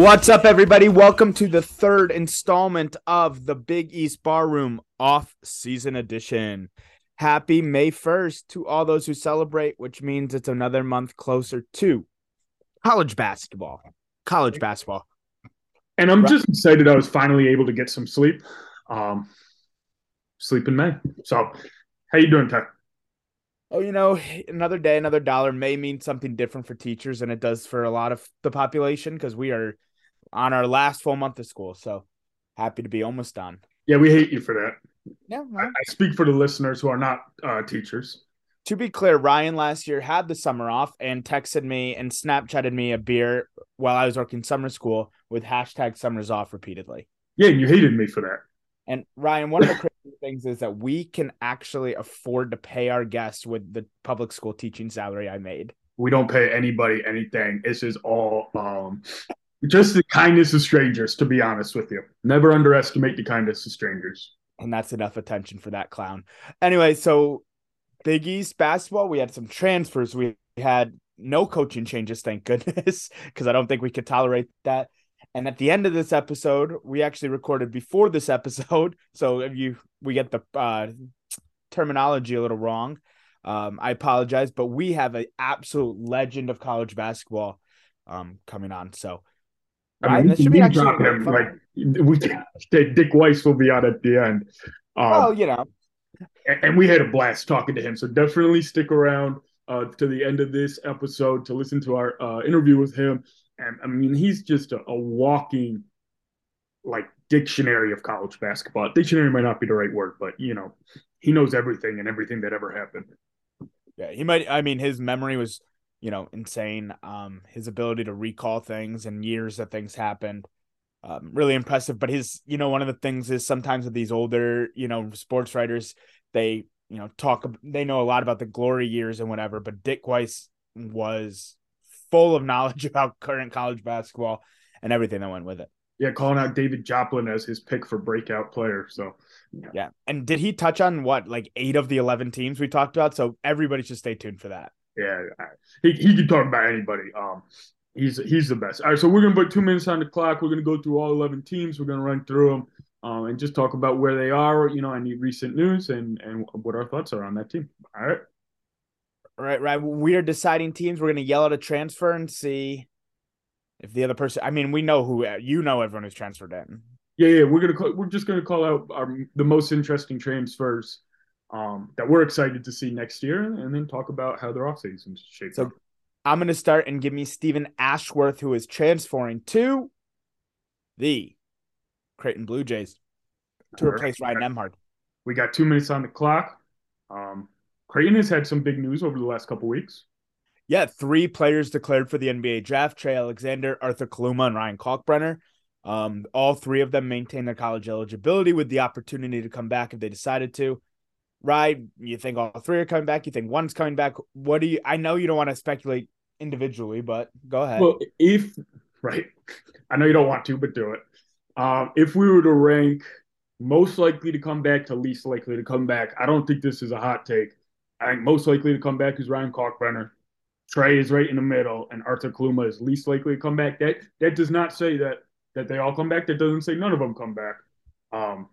What's up, everybody? Welcome to the third installment of the Big East Barroom Off Season Edition. Happy May 1st to all those who celebrate, which means it's another month closer to college basketball. College basketball. And I'm just excited I was finally able to get some sleep. Um, sleep in May. So, how you doing, Tech? Oh, you know, another day, another dollar may mean something different for teachers than it does for a lot of the population because we are on our last full month of school. So happy to be almost done. Yeah, we hate you for that. Yeah, I, I speak for the listeners who are not uh, teachers. to be clear, Ryan last year had the summer off and texted me and Snapchatted me a beer while I was working summer school with hashtag summers off repeatedly. Yeah, and you hated me for that. And Ryan, one of the crazy things is that we can actually afford to pay our guests with the public school teaching salary I made. We don't pay anybody anything. This is all um, just the kindness of strangers, to be honest with you. Never underestimate the kindness of strangers. And that's enough attention for that clown. Anyway, so Big East basketball, we had some transfers. We had no coaching changes, thank goodness, because I don't think we could tolerate that. And at the end of this episode, we actually recorded before this episode. So if you we get the uh, terminology a little wrong, um, I apologize. But we have an absolute legend of college basketball um, coming on. So I mean, this should be drop actually him. Like we, Dick Weiss will be on at the end. Um, well, you know, and, and we had a blast talking to him. So definitely stick around uh, to the end of this episode to listen to our uh, interview with him. And I mean, he's just a, a walking like dictionary of college basketball. Dictionary might not be the right word, but you know, he knows everything and everything that ever happened. Yeah, he might. I mean, his memory was, you know, insane. Um, his ability to recall things and years that things happened, um, really impressive. But his, you know, one of the things is sometimes with these older, you know, sports writers, they, you know, talk. They know a lot about the glory years and whatever. But Dick Weiss was full of knowledge about current college basketball and everything that went with it. Yeah, calling out David Joplin as his pick for breakout player. So Yeah, and did he touch on what like eight of the eleven teams we talked about? So everybody should stay tuned for that. Yeah, he he can talk about anybody. Um, he's he's the best. All right, so we're gonna put two minutes on the clock. We're gonna go through all eleven teams. We're gonna run through them, um, and just talk about where they are. You know, any recent news and and what our thoughts are on that team. All right. Right, right. We are deciding teams. We're gonna yell out a transfer and see if the other person. I mean, we know who you know. Everyone who's transferred in. Yeah, yeah. We're gonna call, we're just gonna call out our, the most interesting transfers um, that we're excited to see next year, and then talk about how their offseason shapes up. So- up. I'm gonna start and give me Stephen Ashworth, who is transferring to the Creighton Blue Jays to All right. replace Ryan Nembhard. We got two minutes on the clock. Um, Creighton has had some big news over the last couple weeks. Yeah, three players declared for the NBA draft: Trey Alexander, Arthur Kaluma, and Ryan Kalkbrenner. Um, all three of them maintain their college eligibility with the opportunity to come back if they decided to. Right? You think all three are coming back? You think one's coming back? What do you? I know you don't want to speculate individually, but go ahead. Well, if right, I know you don't want to, but do it. Um, if we were to rank most likely to come back to least likely to come back, I don't think this is a hot take. I think most likely to come back is Ryan Kalkbrenner. Trey is right in the middle, and Arthur Kaluma is least likely to come back. That that does not say that that they all come back. That doesn't say none of them come back. Um,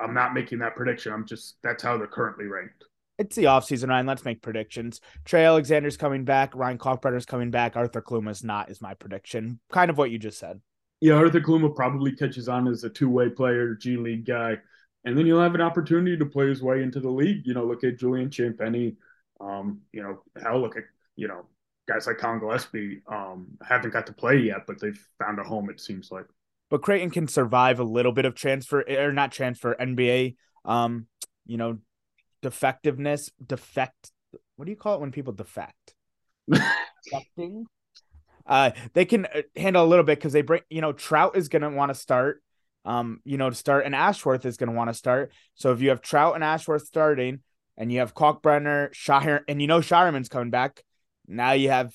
I'm not making that prediction. I'm just that's how they're currently ranked. it's the offseason, Ryan. Let's make predictions. Trey Alexander's coming back. Ryan Kalkbrenner's coming back. Arthur Kaluma's not, is my prediction. Kind of what you just said. Yeah, Arthur Kaluma probably catches on as a two-way player, G League guy, and then you'll have an opportunity to play his way into the league. You know, look at Julian Champagnie. Um, you know, hell, look at you know guys like Collin Gillespie. Um, haven't got to play yet, but they've found a home. It seems like. But Creighton can survive a little bit of transfer or not transfer NBA. Um, you know, defectiveness, defect. What do you call it when people defect? expecting. Uh, they can uh, handle a little bit because they bring, you know, Trout is going to want to start, um, you know, to start, and Ashworth is going to want to start. So if you have Trout and Ashworth starting, and you have Kalkbrenner, Shire, and you know Scheierman's coming back, now you have,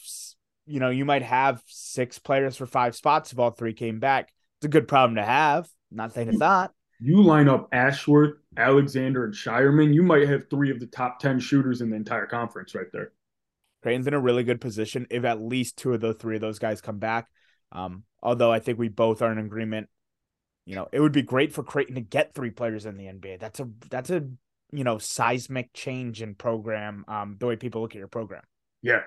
you know, you might have six players for five spots if all three came back. A good problem to have. Not saying it's not. You line up Ashworth, Alexander, and Scheierman, you might have three of the top 10 shooters in the entire conference right there. Creighton's in a really good position if at least two of the three of those guys come back. Um, although I think we both are in agreement. You know, it would be great for Creighton to get three players in the NBA. That's a that's a you know seismic change in program. Um, the way people look at your program. Yeah,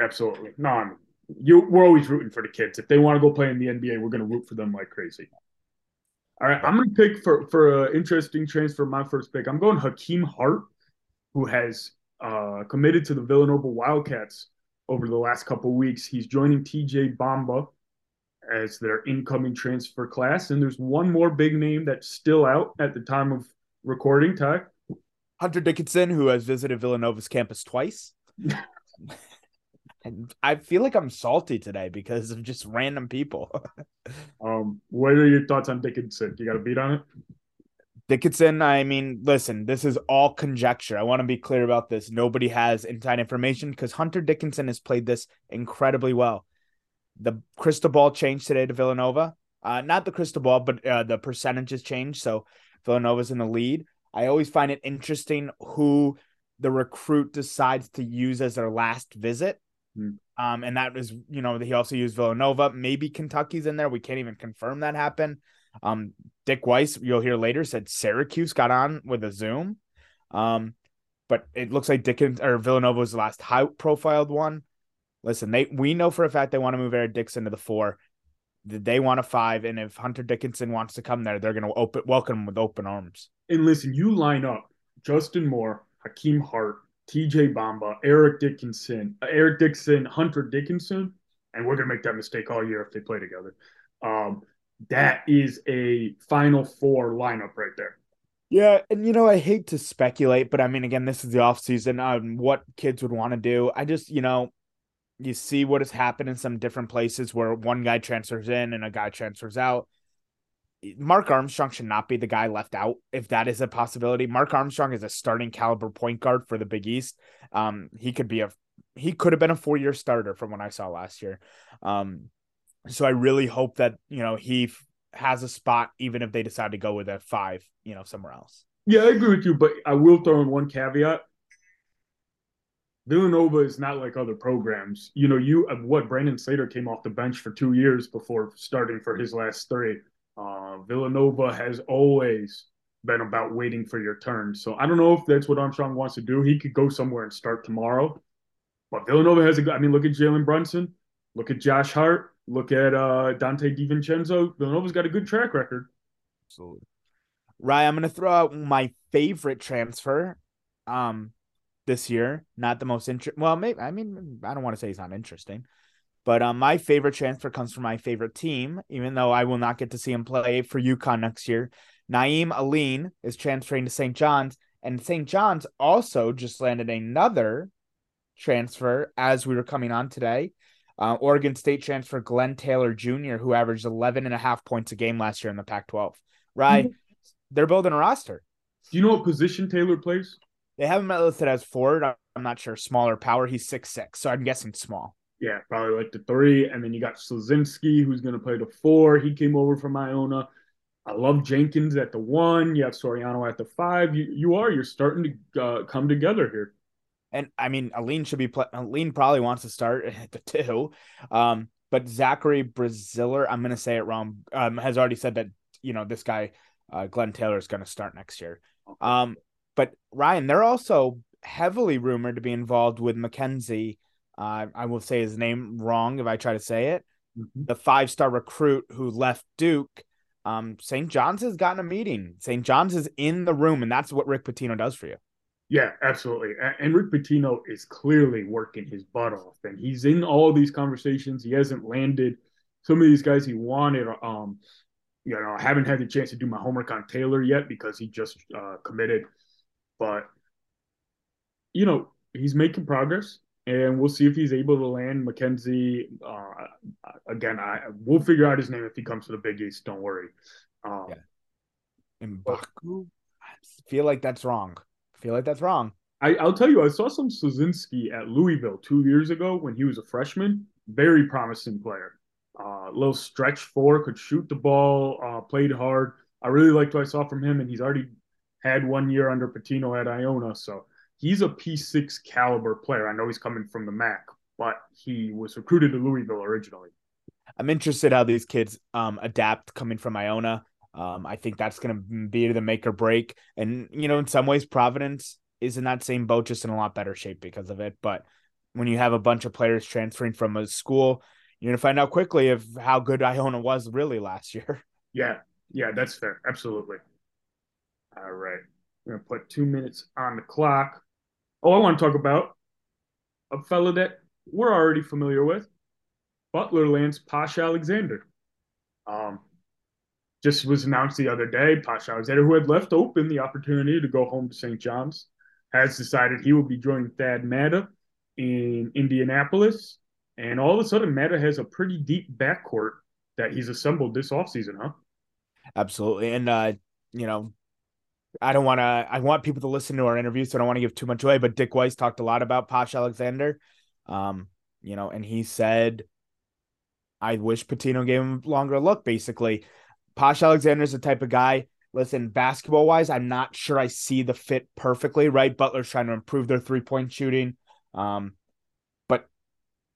absolutely. No, I'm, you we're always rooting for the kids. If they want to go play in the NBA, we're going to root for them like crazy. All right, I'm going to pick for for an interesting transfer. My first pick, I'm going Hakim Hart, who has uh, committed to the Villanova Wildcats over the last couple weeks. He's joining TJ Bamba as their incoming transfer class, and there's one more big name that's still out at the time of recording. Ty Hunter Dickinson, who has visited Villanova's campus twice. and I feel like I'm salty today because of just random people. um, what are your thoughts on Dickinson? You got a beat on it? Dickinson, I mean, listen, this is all conjecture. I want to be clear about this. Nobody has inside information because Hunter Dickinson has played this incredibly well. The crystal ball changed today to Villanova. Uh, not the crystal ball, but uh, the percentages changed. So Villanova's in the lead. I always find it interesting who the recruit decides to use as their last visit. Mm. Um, and that is, you know, he also used Villanova. Maybe Kentucky's in there. We can't even confirm that happened. Um, Dick Weiss, you'll hear later, said Syracuse got on with a Zoom. Um, but it looks like Dickens or Villanova was the last high profiled one. Listen, they we know for a fact they want to move Eric Dixon to the four. They want a five, and if Hunter Dickinson wants to come there, they're going to open welcome him with open arms. And listen, you line up Justin Moore, Hakim Hart, T.J. Bamba, Eric Dickinson, uh, Eric Dixon, Hunter Dickinson, and we're going to make that mistake all year if they play together. Um, that is a Final Four lineup right there. Yeah, and you know, I hate to speculate, but I mean, again, this is the off season on what kids would want to do. I just, you know, you see what has happened in some different places where one guy transfers in and a guy transfers out. Mark Armstrong should not be the guy left out if that is a possibility. Mark Armstrong is a starting caliber point guard for the Big East. Um, he could be a he could have been a four year starter from what I saw last year. Um, so I really hope that you know he f- has a spot, even if they decide to go with a five, you know, somewhere else. Yeah, I agree with you, but I will throw in one caveat. Villanova is not like other programs. You know, you uh, what Brandon Slater came off the bench for two years before starting for his last three. Uh, Villanova has always been about waiting for your turn. So I don't know if that's what Armstrong wants to do. He could go somewhere and start tomorrow. But Villanova has a good. I mean, look at Jalen Brunson. Look at Josh Hart. Look at uh, Donte DiVincenzo. Villanova's got a good track record. Absolutely. Right. I'm going to throw out my favorite transfer um, this year. Not the most interesting. Well, maybe, I mean, I don't want to say he's not interesting, but um, my favorite transfer comes from my favorite team, even though I will not get to see him play for UConn next year. Nahiem Alleyne is transferring to St. John's, and St. John's also just landed another transfer as we were coming on today. Uh, Oregon State transfer Glenn Taylor Jr., who averaged 11 and a half points a game last year in the Pac 12. Right. Mm-hmm. They're building a roster. Do you know what position Taylor plays? They have him listed as forward. I'm not sure. Smaller power. He's six six, so I'm guessing small. Yeah, probably like the three. And then you got Slazinski, who's going to play the four. He came over from Iona. I love Jenkins at the one. You have Soriano at the five. You you are. You're starting to uh, come together here and I mean, Alleyne should be play. Alleyne probably wants to start at the two. Um, but Zachary Braziller, I'm gonna say it wrong, um, has already said that you know this guy, uh, Glenn Taylor, is gonna start next year. Um, but Ryan, they're also heavily rumored to be involved with Mackenzie. Uh, I will say his name wrong if I try to say it. Mm-hmm. The five star recruit who left Duke. Um, St. John's has gotten a meeting. St. John's is in the room, and that's what Rick Pitino does for you. Yeah, absolutely. And Rick Pitino is clearly working his butt off, and he's in all these conversations. He hasn't landed some of these guys he wanted. Um, you know, I haven't had the chance to do my homework on Taylor yet because he just uh, committed, but you know, he's making progress. And we'll see if he's able to land McKenzie. Uh, again, I we'll figure out his name if he comes to the Big East. Don't worry. Um, yeah. Mbaku? I feel like that's wrong. I feel like that's wrong. I, I'll tell you, I saw some Slazinski at Louisville two years ago when he was a freshman. Very promising player. Uh, little stretch four, could shoot the ball, uh, played hard. I really liked what I saw from him, and he's already had one year under Pitino at Iona. So he's a P6 caliber player. I know he's coming from the MAAC, but he was recruited to Louisville originally. I'm interested how these kids um, adapt coming from Iona. Um, I think that's going to be the make or break. And, you know, in some ways, Providence is in that same boat, just in a lot better shape because of it. But when you have a bunch of players transferring from a school, you're going to find out quickly of how good Iona was really last year. Yeah. Yeah, that's fair. Absolutely. All right. I'm going to put two minutes on the clock. Oh, I want to talk about a fellow that we're already familiar with Butler Lance Posh Alexander. Um, just was announced the other day. Posh Alexander, who had left open the opportunity to go home to St. John's, has decided he will be joining Thad Matta in Indianapolis. And all of a sudden, Matta has a pretty deep backcourt that he's assembled this offseason, huh? Absolutely. And, uh, you know, I don't want to, I want people to listen to our interview, so I don't want to give too much away. But Dick Weiss talked a lot about Posh Alexander, um, you know, and he said, I wish Pitino gave him longer look, basically. Posh Alexander is the type of guy. Listen, basketball wise, I'm not sure I see the fit perfectly, right? Butler's trying to improve their three point shooting. Um,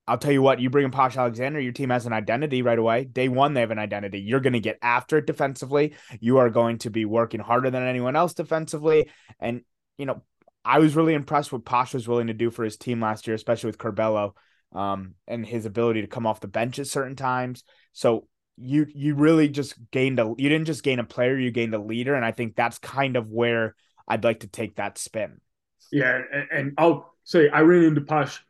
I'll tell you what, you bring in Posh Alexander, your team has an identity right away. Day one, they have an identity. You're going to get after it defensively. You are going to be working harder than anyone else defensively. And, you know, I was really impressed with Posh was willing to do for his team last year, especially with Curbelo um, and his ability to come off the bench at certain times. So you you really just gained a you didn't just gain a player, you gained a leader. And I think that's kind of where I'd like to take that spin. Yeah, and, and I'll say I ran into Posh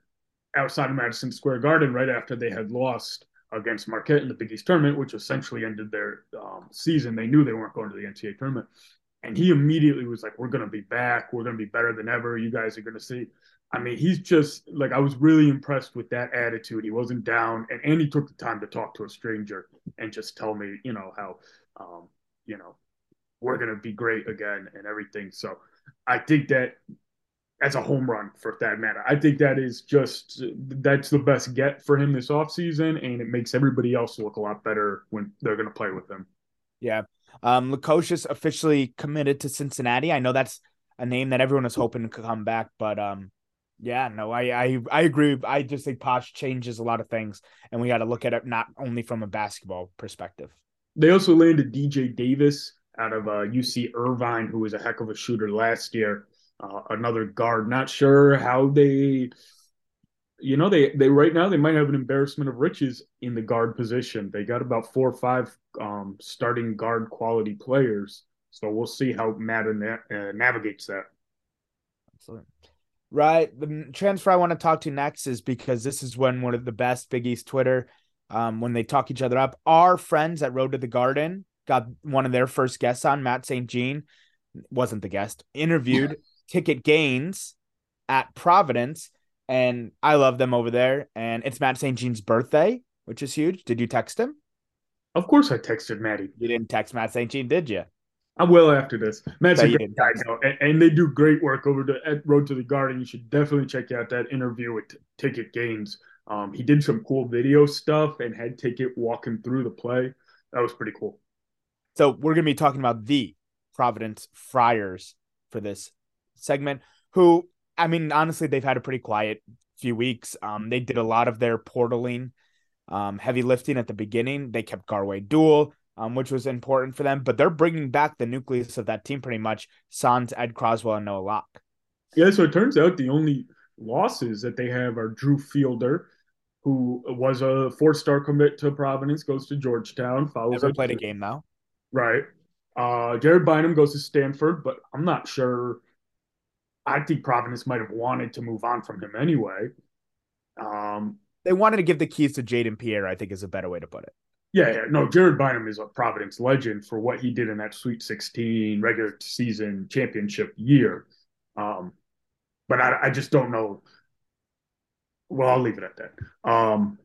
outside of Madison Square Garden right after they had lost against Marquette in the Big East tournament, which essentially ended their um, season. They knew they weren't going to the NCAA tournament. And he immediately was like, We're going to be back. We're going to be better than ever. You guys are going to see. I mean, he's just like, I was really impressed with that attitude. He wasn't down. And Andy took the time to talk to a stranger and just tell me, you know, how, um, you know, we're going to be great again and everything. So I think that as a home run for Thad Matta. I think that is just that's the best get for him this offseason, and it makes everybody else look a lot better when they're going to play with him. Yeah. Um Lukosius officially committed to Cincinnati. I know that's a name that everyone is hoping to come back, but um yeah, no, I I I agree. I just think Posh changes a lot of things, and we got to look at it not only from a basketball perspective. They also landed DJ Davis out of uh, UC Irvine, who was a heck of a shooter last year uh, another guard. Not sure how they, you know, they they right now they might have an embarrassment of riches in the guard position. They got about four or five um, starting guard quality players. So we'll see how Matta na- uh, navigates that. Excellent. Right. The transfer I want to talk to next is because this is when one of the best Big East Twitter, um, when they talk each other up. Our friends at Road to the Garden got one of their first guests on, Matt St. Jean, wasn't the guest, interviewed Ticket Gaines at Providence, and I love them over there. And it's Matt St. Jean's birthday, which is huge. Did you text him? Of course, I texted Maddie. You didn't text Matt St. Jean, did you? I will after this. Matt's a great guy, and, and, they do great work over the at Road to the Garden. You should definitely check out that interview with t- Ticket Gaines. Um, he did some cool video stuff and had Ticket walking through the play. That was pretty cool. So we're gonna be talking about the Providence Friars for this segment, who I mean, honestly, they've had a pretty quiet few weeks. Um, they did a lot of their portaling, um, heavy lifting at the beginning. They kept Garwey Dual, um, which was important for them, but they're bringing back the nucleus of that team pretty much. Sans, Ed Croswell, and Noah Locke. Yeah, so it turns out the only losses that they have are Drew Fielder, who was a four-star commit to Providence, goes to Georgetown. Follows Never played to, a game though. Right. Uh, Jared Bynum goes to Stanford, but I'm not sure I think Providence might have wanted to move on from him anyway. Um, they wanted to give the keys to Jayden Pierre, I think is a better way to put it. Yeah, yeah, no, Jared Bynum is a Providence legend for what he did in that Sweet 16 regular season championship year. Um, but I, I just don't know. well, I'll leave it at that. Um,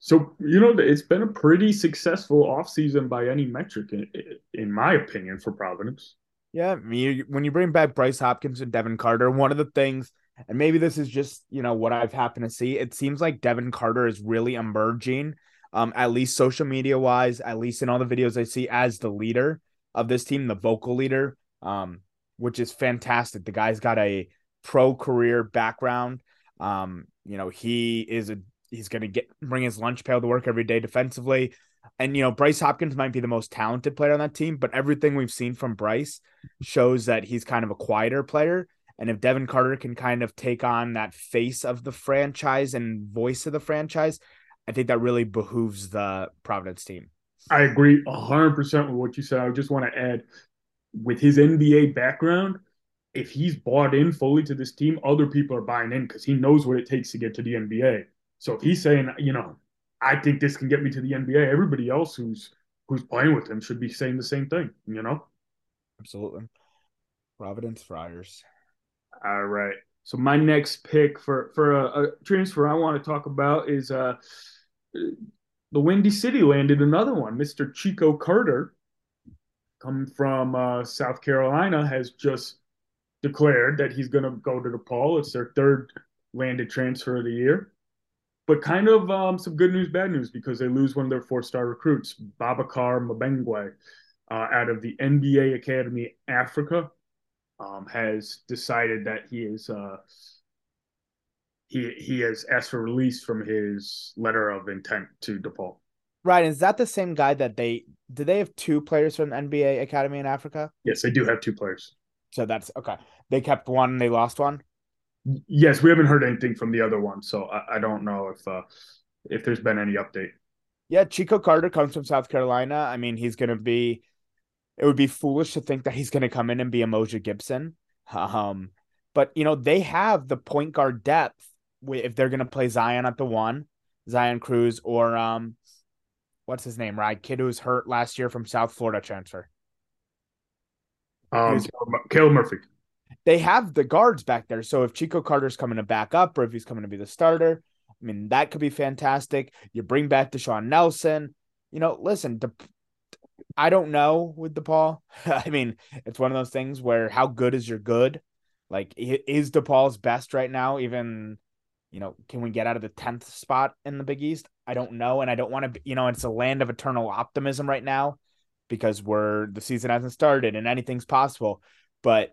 so you know, it's been a pretty successful offseason by any metric, in, in my opinion, for Providence. Yeah, me when you bring back Bryce Hopkins and Devin Carter, one of the things, and maybe this is just you know what I've happened to see, it seems like Devin Carter is really emerging, um, at least social media wise, at least in all the videos I see, as the leader of this team, the vocal leader, um, which is fantastic. The guy's got a pro career background. Um, you know, he is a he's going to get bring his lunch pail to work every day defensively. And you know, Bryce Hopkins might be the most talented player on that team, but everything we've seen from Bryce shows that he's kind of a quieter player. And if Devin Carter can kind of take on that face of the franchise and voice of the franchise, I think that really behooves the Providence team. I agree 100% with what you said. I just want to add with his NBA background, if he's bought in fully to this team, other people are buying in because he knows what it takes to get to the NBA. So if he's saying, you know, I think this can get me to the NBA. Everybody else who's who's playing with him should be saying the same thing, you know? Absolutely. Providence Friars. All right. So my next pick for for a, a transfer I want to talk about is uh the Windy City landed another one. Mr. Chico Carter, come from uh, South Carolina, has just declared that he's going to go to DePaul. It's their third landed transfer of the year but kind of um, some good news, bad news because they lose one of their four-star recruits, Babacar Mabengwe, uh, out of the NBA Academy Africa, um, has decided that he is uh, he he has asked for release from his letter of intent to DePaul. Right, is that the same guy that they do? They have two players from the NBA Academy in Africa. Yes, they do have two players. So that's okay. They kept one, they lost one. Yes, we haven't heard anything from the other one, so I, I don't know if uh, if there's been any update. Yeah, Chico Carter comes from South Carolina. I mean, he's going to be. It would be foolish to think that he's going to come in and be a Umoja Gibson. Um, but you know they have the point guard depth if they're going to play Zion at the one, Zion Cruz or um, what's his name? Right, kid who was hurt last year from South Florida transfer. Um, Caleb Murphy they have the guards back there. So if Chico Carter's coming to back up or if he's coming to be the starter, I mean, that could be fantastic. You bring back Da'Sean Nelson. You know, listen, De- I don't know with DePaul. I mean, it's one of those things where how good is your good? Like, is DePaul's best right now? Even, you know, can we get out of the 10th spot in the Big East? I don't know. And I don't want to, you know, it's a land of eternal optimism right now because we're, the season hasn't started and anything's possible. But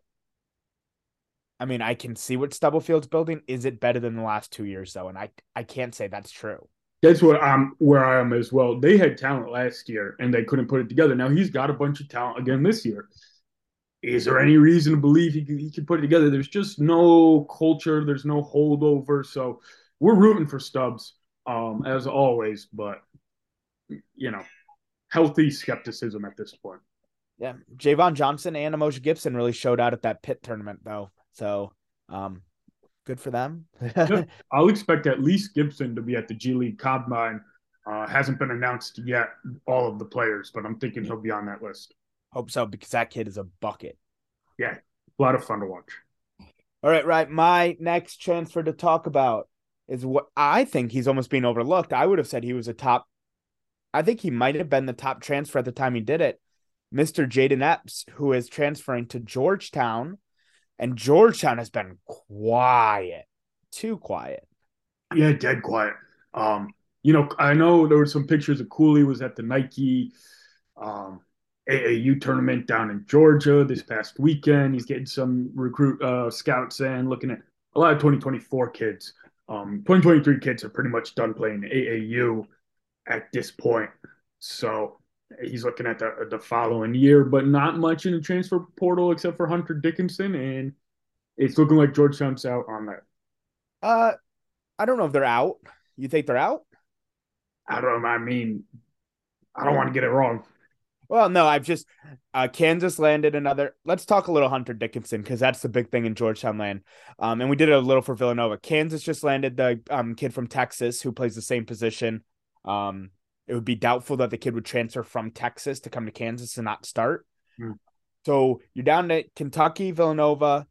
I mean, I can see what Stubblefield's building. Is it better than the last two years though? And I I can't say that's true. That's what I'm where I am as well. They had talent last year and they couldn't put it together. Now he's got a bunch of talent again this year. Is there any reason to believe he can, he can put it together? There's just no culture. There's no holdover. So we're rooting for Stubbs um, as always, but you know, healthy skepticism at this point. Yeah, Javan Johnson and Umoja Gibson really showed out at that pit tournament, though. So, um, good for them. yeah, I'll expect at least Gibson to be at the G League Combine. Uh, hasn't been announced yet, all of the players, but I'm thinking he'll be on that list. Hope so because that kid is a bucket. Yeah, a lot of fun to watch. All right, right. My next transfer to talk about is what I think he's almost being overlooked. I would have said he was a top. I think he might have been the top transfer at the time he did it. Mr. Jayden Epps, who is transferring to Georgetown and Georgetown has been quiet, too quiet. Yeah, dead quiet. Um, you know, I know there were some pictures of Cooley was at the Nike um, AAU tournament down in Georgia this past weekend. He's getting some recruit uh, scouts in, looking at a lot of 2024 kids. Um, 2023 kids are pretty much done playing AAU at this point. So he's looking at the the following year, but not much in the transfer portal except for Hunter Dickinson, and it's looking like Georgetown's out on that. Uh, I don't know if they're out. You think they're out? I don't. I mean, I don't want to get it wrong. Well, no, I've just uh, Kansas landed another. Let's talk a little Hunter Dickinson because that's the big thing in Georgetown land. Um, and we did it a little for Villanova. Kansas just landed the um kid from Texas who plays the same position. Um, it would be doubtful that the kid would transfer from Texas to come to Kansas and not start. Mm. So you're down to Kentucky, Villanova,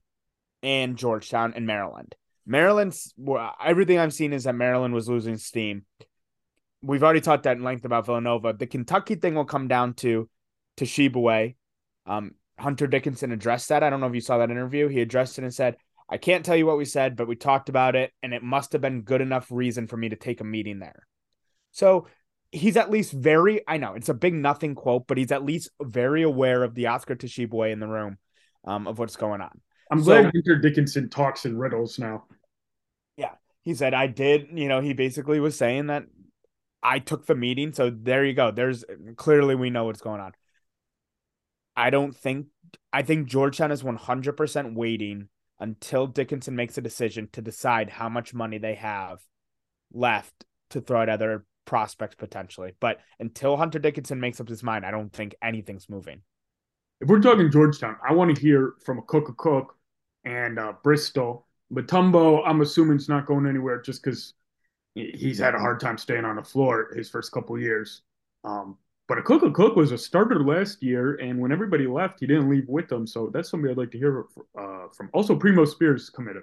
and Georgetown and Maryland. Maryland's well, everything I've seen is that Maryland was losing steam. We've already talked that in length about Villanova. The Kentucky thing will come down to to. Um, Hunter Dickinson addressed that. I don't know if you saw that interview. He addressed it and said, I can't tell you what we said, but we talked about it, and it must have been good enough reason for me to take a meeting there. So he's at least very, I know it's a big nothing quote, but he's at least very aware of the Oscar Tshiebwe in the room um, of what's going on. I'm So- glad Hunter Dickinson talks in riddles now. Yeah. He said, I did, you know, he basically was saying that I took the meeting. So there you go. There's clearly we know what's going on. I don't think, I think Georgetown is 100% waiting until Dickinson makes a decision to decide how much money they have left to throw at other prospects potentially. But until Hunter Dickinson makes up his mind, I don't think anything's moving. If we're talking Georgetown, I want to hear from Akok Akok and uh, Bristol. Mutombo, I'm assuming it's not going anywhere just because he's had a hard time staying on the floor his first couple years. Um, but Akok Akok was a starter last year, and when everybody left, he didn't leave with them. So that's somebody I'd like to hear uh, from. Also, Primo Spears committed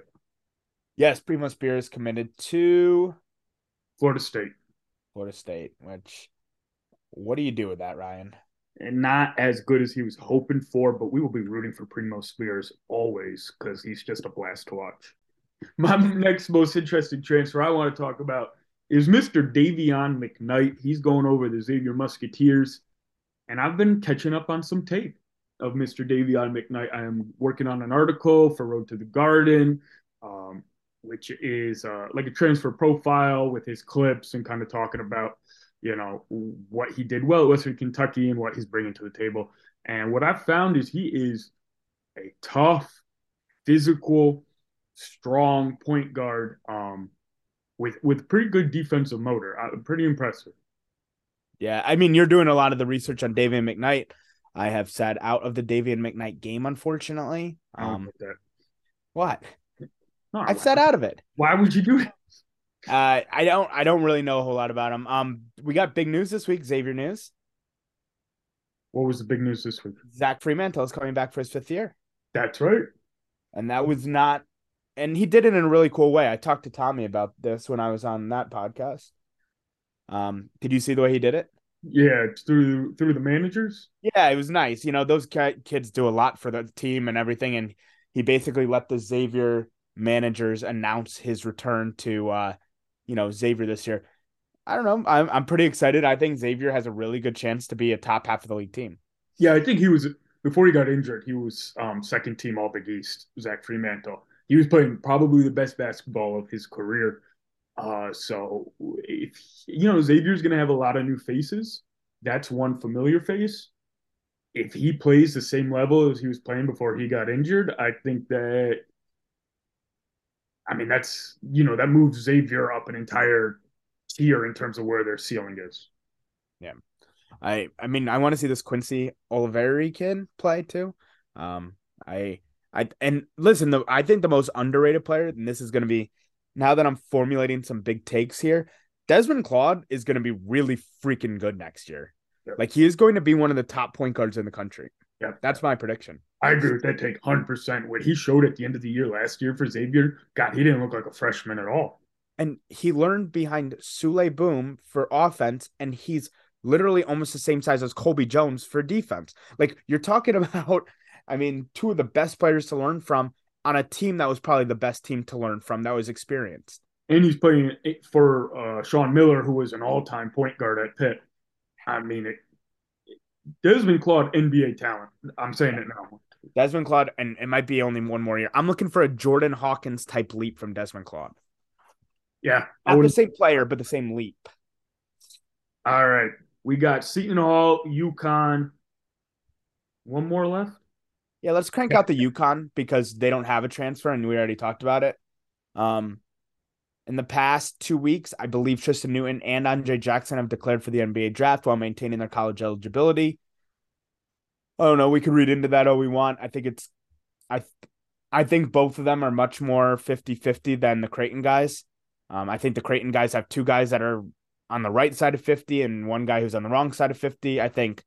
Yes, Primo Spears committed to Florida State, Florida State, which what do you do with that, Ryan? and not as good as he was hoping for. But we will be rooting for Primo Spears always because he's just a blast to watch. My next most interesting transfer I want to talk about is Mr. Davion McKnight. He's going over the Xavier Musketeers, and I've been catching up on some tape of Mr. Davion McKnight. I am working on an article for Road to the Garden, um, which is uh, like a transfer profile with his clips and kind of talking about, you know, what he did well at Western Kentucky and what he's bringing to the table. And what I've found is he is a tough, physical, strong point guard um, with with pretty good defensive motor. Uh, pretty impressive. Yeah, I mean, you're doing a lot of the research on Davian McKnight. I have sat out of the Davian McKnight game, unfortunately. Um, get that. I've sat out of it. Why would you do it? Uh, I don't. I don't really know a whole lot about him. Um, we got big news this week. Xavier news. What was the big news this week? Zach Freemantle is coming back for his fifth year, That's right. and that was not. And he did it in a really cool way. I talked to Tommy about this when I was on that podcast. Um, did you see the way he did it? Yeah, through through the managers. Yeah, it was nice. You know, those kids do a lot for the team and everything, and he basically let the Xavier managers announce his return to, uh, you know, Xavier this year. I don't know. I'm I'm pretty excited. I think Xavier has a really good chance to be a top half of the league team. Yeah, I think he was before he got injured. He was um, second team All Big East. Zach Freemantle. He was playing probably the best basketball of his career. Uh, so if you know Xavier's going to have a lot of new faces, that's one familiar face. If he plays the same level as he was playing before he got injured, I think that. I mean, that's you know that moves Xavier up an entire tier in terms of where their ceiling is. Yeah, I I mean, I want to see this Quincy Olivari kid play too. Um, I I and listen, the I think the most underrated player, and this is going to be now that I'm formulating some big takes here. Desmond Claude is going to be really freaking good next year. Yep. Like he is going to be one of the top point guards in the country. Yeah, That's my prediction. I agree with that take 100%. What he showed at the end of the year last year for Xavier, God, he didn't look like a freshman at all. And he learned behind Souley Boum for offense, and he's literally almost the same size as Colby Jones for defense. Like you're talking about, I mean, two of the best players to learn from on a team that was probably the best team to learn from that was experienced. And he's playing for uh, Sean Miller, who was an all time point guard at Pitt. I mean, it, Desmond Claude, NBA talent. I'm saying it now. Desmond Claude, and it might be only one more year. I'm looking for a Jordan Hawkins type leap from Desmond Claude. Yeah. I Not the same player, but the same leap. all right. We got Seton Hall, UConn. One more left. Yeah, let's crank out the UConn because they don't have a transfer, and we already talked about it. Um, in the past two weeks, I believe Tristan Newton and Andre Jackson have declared for the NBA draft while maintaining their college eligibility. I don't know. We could read into that all we want. I think it's, I, I think both of them are much more 50-50 than the Creighton guys. Um, I think the Creighton guys have two guys that are on the right side of 50 and one guy who's on the wrong side of 50. I think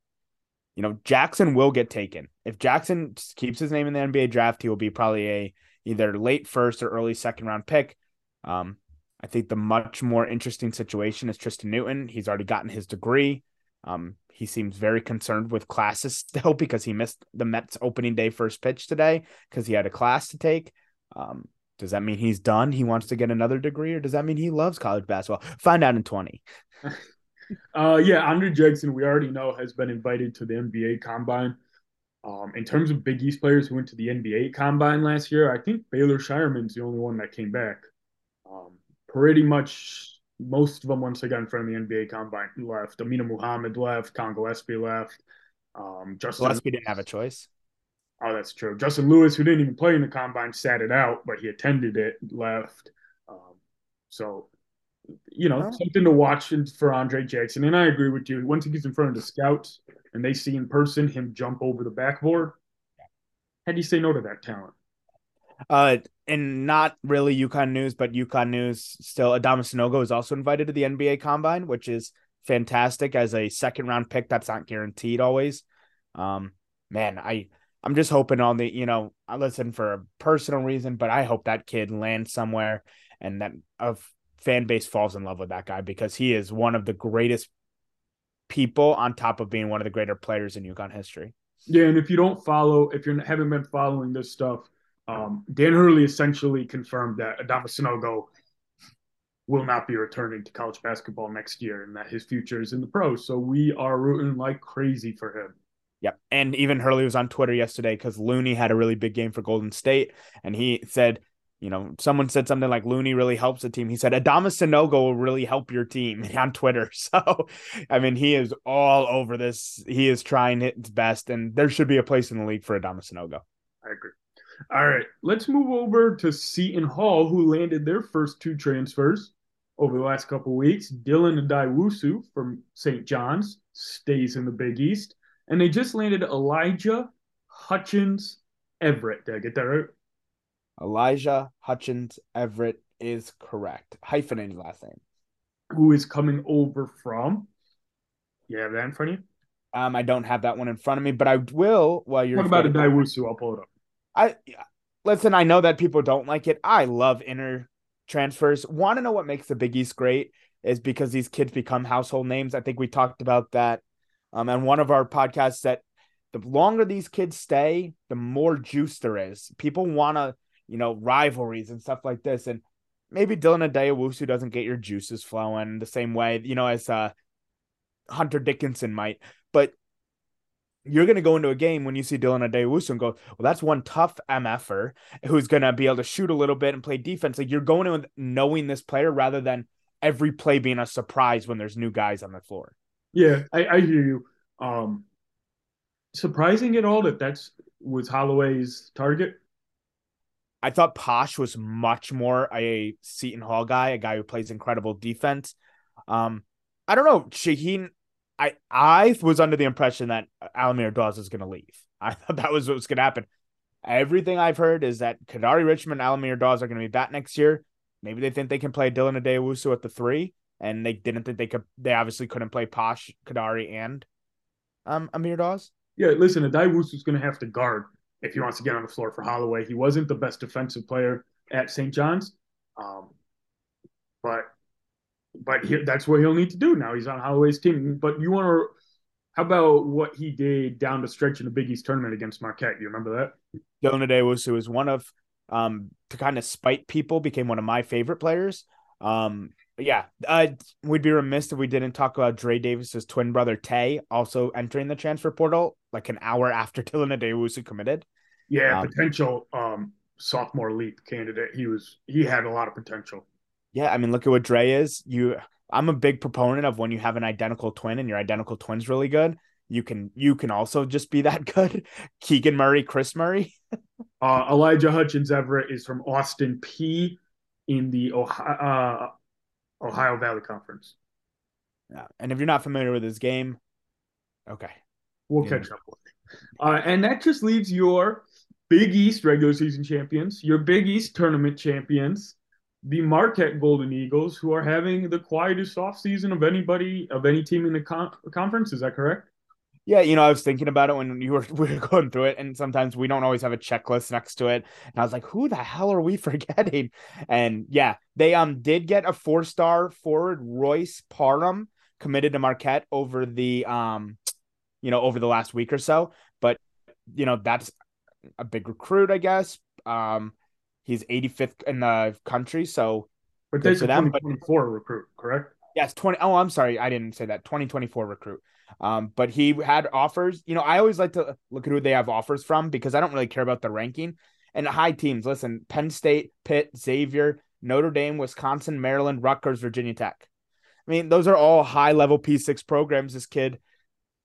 you know, Jackson will get taken. If Jackson keeps his name in the NBA draft, he will be probably a either late first or early second round pick. Um, I think the much more interesting situation is Tristan Newton. He's already gotten his degree. Um, he seems very concerned with classes still because he missed the Mets opening day first pitch today because he had a class to take. Um, does that mean he's done? He wants to get another degree, or does that mean he loves college basketball? Find out in 20. uh, yeah, Andre Jackson, we already know, has been invited to the NBA combine. Um, in terms of Big East players who went to the NBA combine last year, I think Baylor Scheierman's the only one that came back. Um, pretty much most of them, once they got in front of the NBA combine, left. Aminu Mohammed left. Kongo Gillespie left. Um, Justin Gillespie didn't have a choice. Oh, that's true. Justin Lewis, who didn't even play in the combine, sat it out, but he attended it, left. Um, so, you know, oh. something to watch for Andre Jackson. And I agree with you. Once he gets in front of the scouts and they see in person him jump over the backboard, how do you say no to that talent? Uh, and not really UConn news, but UConn news still. Adama Sanogo is also invited to the NBA Combine, which is fantastic as a second round pick. That's not guaranteed always. Um, man, I I'm just hoping on the, you know, I listen for a personal reason, but I hope that kid lands somewhere and that a fan base falls in love with that guy because he is one of the greatest people on top of being one of the greater players in UConn history. Yeah, and if you don't follow, if you haven't been following this stuff, um, Dan Hurley essentially confirmed that Adama Sanogo will not be returning to college basketball next year and that his future is in the pros. So we are rooting like crazy for him. Yep. And even Hurley was on Twitter yesterday because Looney had a really big game for Golden State. And he said, you know, someone said something like Looney really helps the team. He said, Adama Sanogo will really help your team on Twitter. So, I mean, he is all over this. He is trying his best, and there should be a place in the league for Adama Sanogo. I agree. All right. Let's move over to Seton Hall, who landed their first two transfers over the last couple weeks. Dylan Addae-Wusu from St. John's stays in the Big East and they just landed Elijah Hutchins Everett. Did I get that right? Elijah Hutchins Everett is correct. Hyphen Hyphenated last name. Who is coming over from? You have that in front of you? Um, I don't have that one in front of me, but I will while you're talking about Addae-Wusu. I'll pull it up. I listen. I know that people don't like it. I love inner transfers. Want to know what makes the Big East great? Is because these kids become household names. I think we talked about that um, and one of our podcasts that the longer these kids stay, the more juice there is. People want to, you know, rivalries and stuff like this. And maybe Dylan Addae-Wusu doesn't get your juices flowing the same way, you know, as uh, Hunter Dickinson might. But you're going to go into a game when you see Dylan Addae-Wusu and go, well, that's one tough MFer who's going to be able to shoot a little bit and play defense. Like you're going in knowing this player rather than every play being a surprise when there's new guys on the floor. Yeah, I, I hear you. Um, surprising at all that that's was Holloway's target. I thought Posh was much more a Seton Hall guy, a guy who plays incredible defense. Um, I don't know, Shaheen. I I was under the impression that Al-Amir Dawes is going to leave. I thought that was what was going to happen. Everything I've heard is that Kadary Richmond, Al-Amir Dawes are going to be back next year. Maybe they think they can play Dylan Addae-Wusu at the three and they didn't think they could. They obviously couldn't play Posh, Kadary, and um Amir Dawes. Yeah, listen, Addae-Wusu is going to have to guard if he wants to get on the floor for Holloway. He wasn't the best defensive player at St. John's, um, but but he, that's what he'll need to do now. He's on Holloway's team. But you want to? How about what he did down the stretch in the Big East tournament against Marquette? You remember that? Dylan Addae-Wusu was one of um to kind of spite people became one of my favorite players. Um, yeah, uh, we'd be remiss if we didn't talk about Dre Davis's twin brother Tay also entering the transfer portal like an hour after Dylan Addae-Wusu committed. Yeah, um, potential um, sophomore leap candidate. He was he had a lot of potential. Yeah, I mean, look at what Dre is. You, I'm a big proponent of when you have an identical twin and your identical twin's really good. You can you can also just be that good. Keegan Murray, Kris Murray. uh, Elijah Hutchins Everett is from Austin Peay in the Ohio, uh, Ohio Valley Conference. Yeah. And if you're not familiar with this game, okay. We'll yeah. catch up with it. uh, and that just leaves your Big East regular season champions, your Big East tournament champions, the Marquette Golden Eagles, who are having the quietest offseason of anybody, of any team in the con- conference. Is that correct? Yeah, you know, I was thinking about it when you were we were going through it, and sometimes we don't always have a checklist next to it. And I was like, who the hell are we forgetting? And yeah, they um did get a four star forward, Royce Parham, committed to Marquette over the um, you know, over the last week or so. But you know, that's a big recruit, I guess. Um, he's 85th in the country, so But for a them, but- 2024 recruit, correct? Yes, 20. Oh, I'm sorry. I didn't say that. 2024 recruit. Um, but he had offers. You know, I always like to look at who they have offers from because I don't really care about the ranking. And high teams, listen, Penn State, Pitt, Xavier, Notre Dame, Wisconsin, Maryland, Rutgers, Virginia Tech. I mean, those are all high level P6 programs. This kid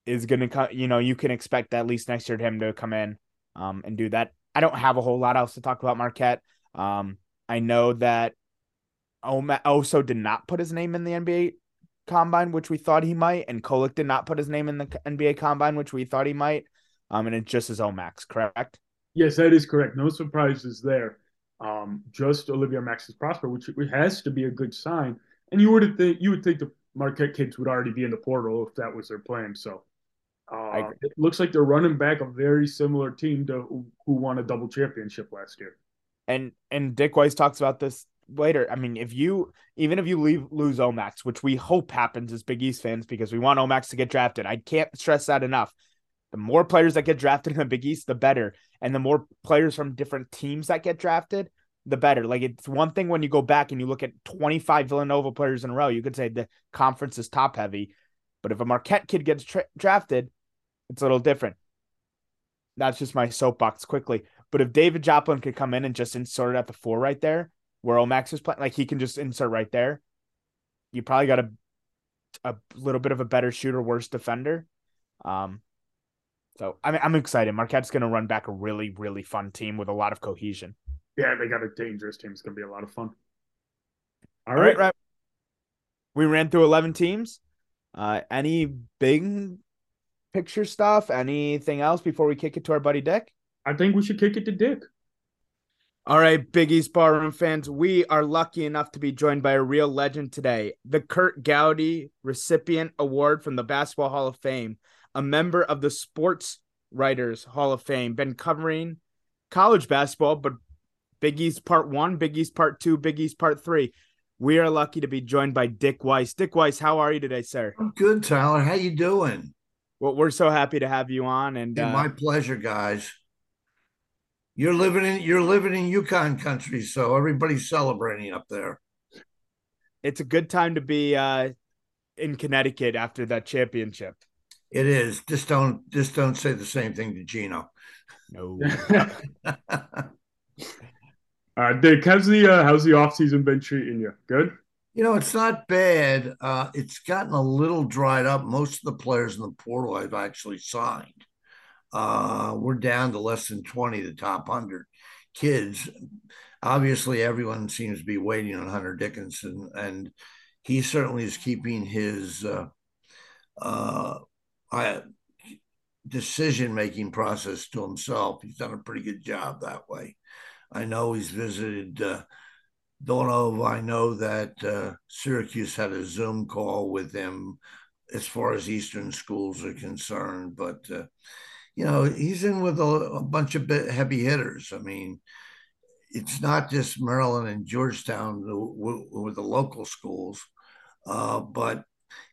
is going to come, you know, you can expect at least next year to him to come in um, and do that. I don't have a whole lot else to talk about Marquette. Um, I know that Oma Oso did not put his name in the NBA combine, which we thought he might, and Kolek did not put his name in the NBA combine, which we thought he might. Um, and it just is Omax, correct? Yes, that is correct. No surprises there. Um, just Olivier-Maxence Prosper, which has to be a good sign. And you would think you would think the Marquette kids would already be in the portal if that was their plan. So uh, it looks like they're running back a very similar team to who, who won a double championship last year. And and Dick Weiss talks about this later. I mean, if you even if you leave lose Omax, which we hope happens as Big East fans because we want Omax to get drafted. I can't stress that enough. The more players that get drafted in the Big East, the better. And the more players from different teams that get drafted, the better. Like it's one thing when you go back and you look at 25 Villanova players in a row, you could say the conference is top heavy. But if a Marquette kid gets tra- drafted, it's a little different. That's just my soapbox quickly. But if David Joplin could come in and just insert it at the four right there, where Omax is playing, like he can just insert right there, you probably got a a little bit of a better shooter, worse defender. Um, so I mean, I'm excited. Marquette's going to run back a really, really fun team with a lot of cohesion. Yeah, they got a dangerous team. It's gonna be a lot of fun. All All right, right, right. We ran through 11 teams. Uh, any big picture stuff? Anything else before we kick it to our buddy Dick? I think we should kick it to Dick. All right, Big East Barroom fans, we are lucky enough to be joined by a real legend today, the Curt Gowdy Recipient Award from the Basketball Hall of Fame, a member of the Sports Writers Hall of Fame, been covering college basketball, but Big East Part 1, Big East Part 2, Big East Part 3. We are lucky to be joined by Dick Weiss. Dick Weiss, how are you today, sir? I'm good, Tyler. How you doing? Well, we're so happy to have you on and Yeah, uh, my pleasure, guys. You're living in you're living in UConn country, so everybody's celebrating up there. it's a good time to be uh, in Connecticut after that championship. It is. Just don't just don't say the same thing to Gino. No. Uh, Dick, how's the uh, how's the off season been treating you? Good. You know, it's not bad. Uh, it's gotten a little dried up. Most of the players in the portal I've actually signed. Uh, we're down to less than 20, the top 100 kids. Obviously, everyone seems to be waiting on Hunter Dickinson, and he certainly is keeping his uh, uh, decision making process to himself. He's done a pretty good job that way. I know he's visited uh, Villanova. I know that uh, Syracuse had a Zoom call with him as far as Eastern schools are concerned. But, uh, you know, he's in with a, a bunch of heavy hitters. I mean, it's not just Maryland and Georgetown with the local schools, uh, but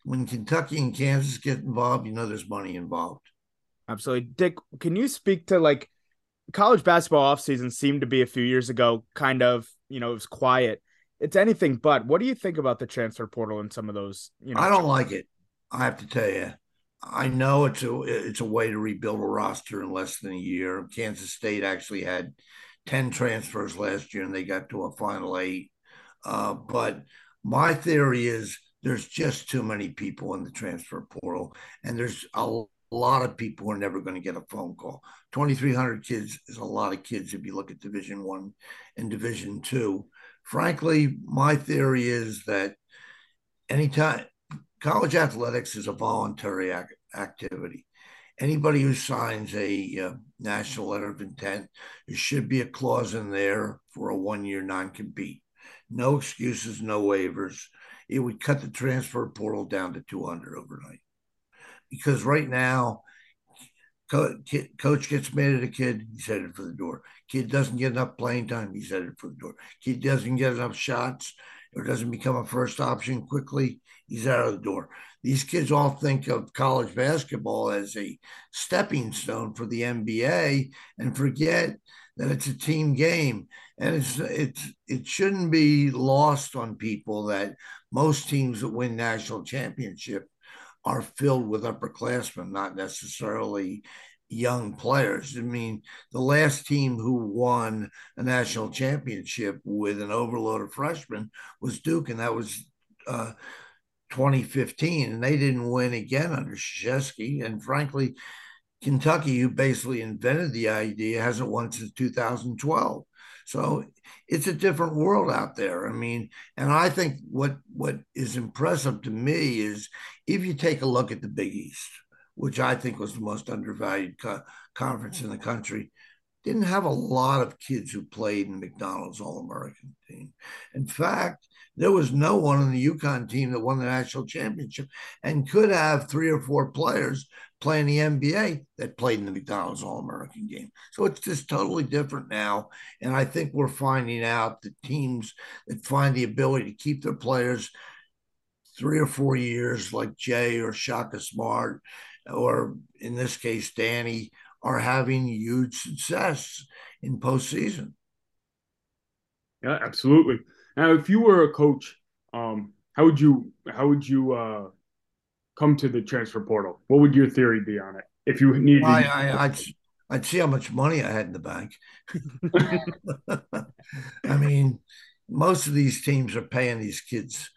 when Kentucky and Kansas get involved, you know there's money involved. Absolutely. Dick, can you speak to like college basketball offseason seemed to be a few years ago kind of, you know, it was quiet. It's anything but. What do you think about the transfer portal and some of those, you know? I don't like it. I have to tell you. I know it's a it's a way to rebuild a roster in less than a year. Kansas State actually had 10 transfers last year and they got to a final eight. Uh, but my theory is there's just too many people in the transfer portal, and there's a lot of people who are never going to get a phone call. 2,300 kids is a lot of kids if you look at Division One and Division Two. Frankly, my theory is that anytime college athletics is a voluntary ac- activity. Anybody who signs a uh, national letter of intent, there should be a clause in there for a one-year non-compete. No excuses, no waivers. It would cut the transfer portal down to 200 overnight. Because right now, Co- kid, coach gets mad at a kid, he's headed for the door. Kid doesn't get enough playing time, he's headed for the door. Kid doesn't get enough shots or doesn't become a first option quickly, he's out of the door. These kids all think of college basketball as a stepping stone for the NBA and forget that it's a team game. And it's it's it shouldn't be lost on people that most teams that win national championship are filled with upperclassmen, not necessarily young players. I mean, the last team who won a national championship with an overload of freshmen was Duke, and that was uh, 2015, and they didn't win again under Krzyzewski. And frankly, Kentucky, who basically invented the idea, hasn't won since 2012. So it's a different world out there. I mean, and I think what what is impressive to me is if you take a look at the Big East, which I think was the most undervalued co- conference in the country, didn't have a lot of kids who played in McDonald's All American team. In fact, there was no one on the UConn team that won the national championship and could have three or four players playing the NBA that played in the McDonald's All American game. So it's just totally different now. And I think we're finding out the teams that find the ability to keep their players three or four years, like Jay or Shaka Smart, or in this case, Danny, are having huge success in postseason. Yeah, absolutely. Now, if you were a coach, um, how would you how would you uh, come to the transfer portal? What would your theory be on it if you needed? Well, I, I, I'd, I'd see how much money I had in the bank. I mean, most of these teams are paying these kids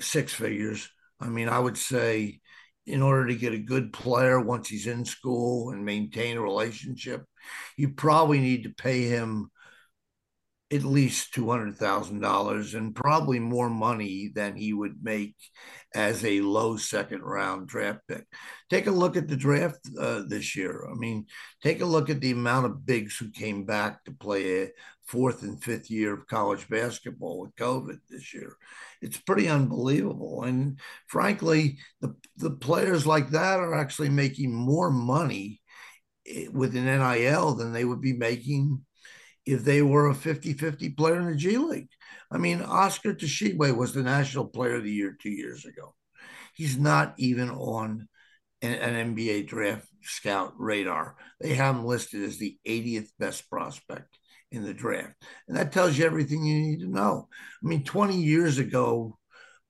six figures. I mean, I would say in order to get a good player once he's in school and maintain a relationship, you probably need to pay him at least two hundred thousand dollars and probably more money than he would make as a low second round draft pick. Take a look at the draft uh, this year. I mean, take a look at the amount of bigs who came back to play a fourth and fifth year of college basketball with COVID this year. It's pretty unbelievable. And frankly, the the players like that are actually making more money eh, with an NIL than they would be making if they were a 50-50 player in the G League. I mean, Oscar Tshiebwe was the national player of the year two years ago. He's not even on an, an NBA draft scout radar. They have him listed as the 80th best prospect in the draft. And that tells you everything you need to know. I mean, 20 years ago,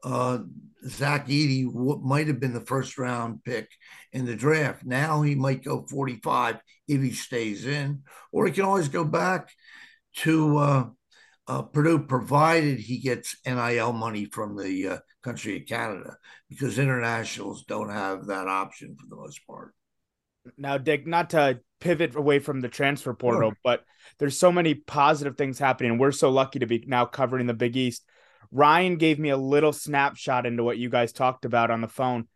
uh, Zach w- might have been the first round pick in the draft. Now he might go 45 if he stays in, or he can always go back to uh, uh, Purdue, provided he gets NIL money from the uh, country of Canada, because internationals don't have that option for the most part. Now, Dick, not to pivot away from the transfer portal, sure. but there's so many positive things happening. We're so lucky to be now covering the Big East. Ryan gave me a little snapshot into what you guys talked about on the phone.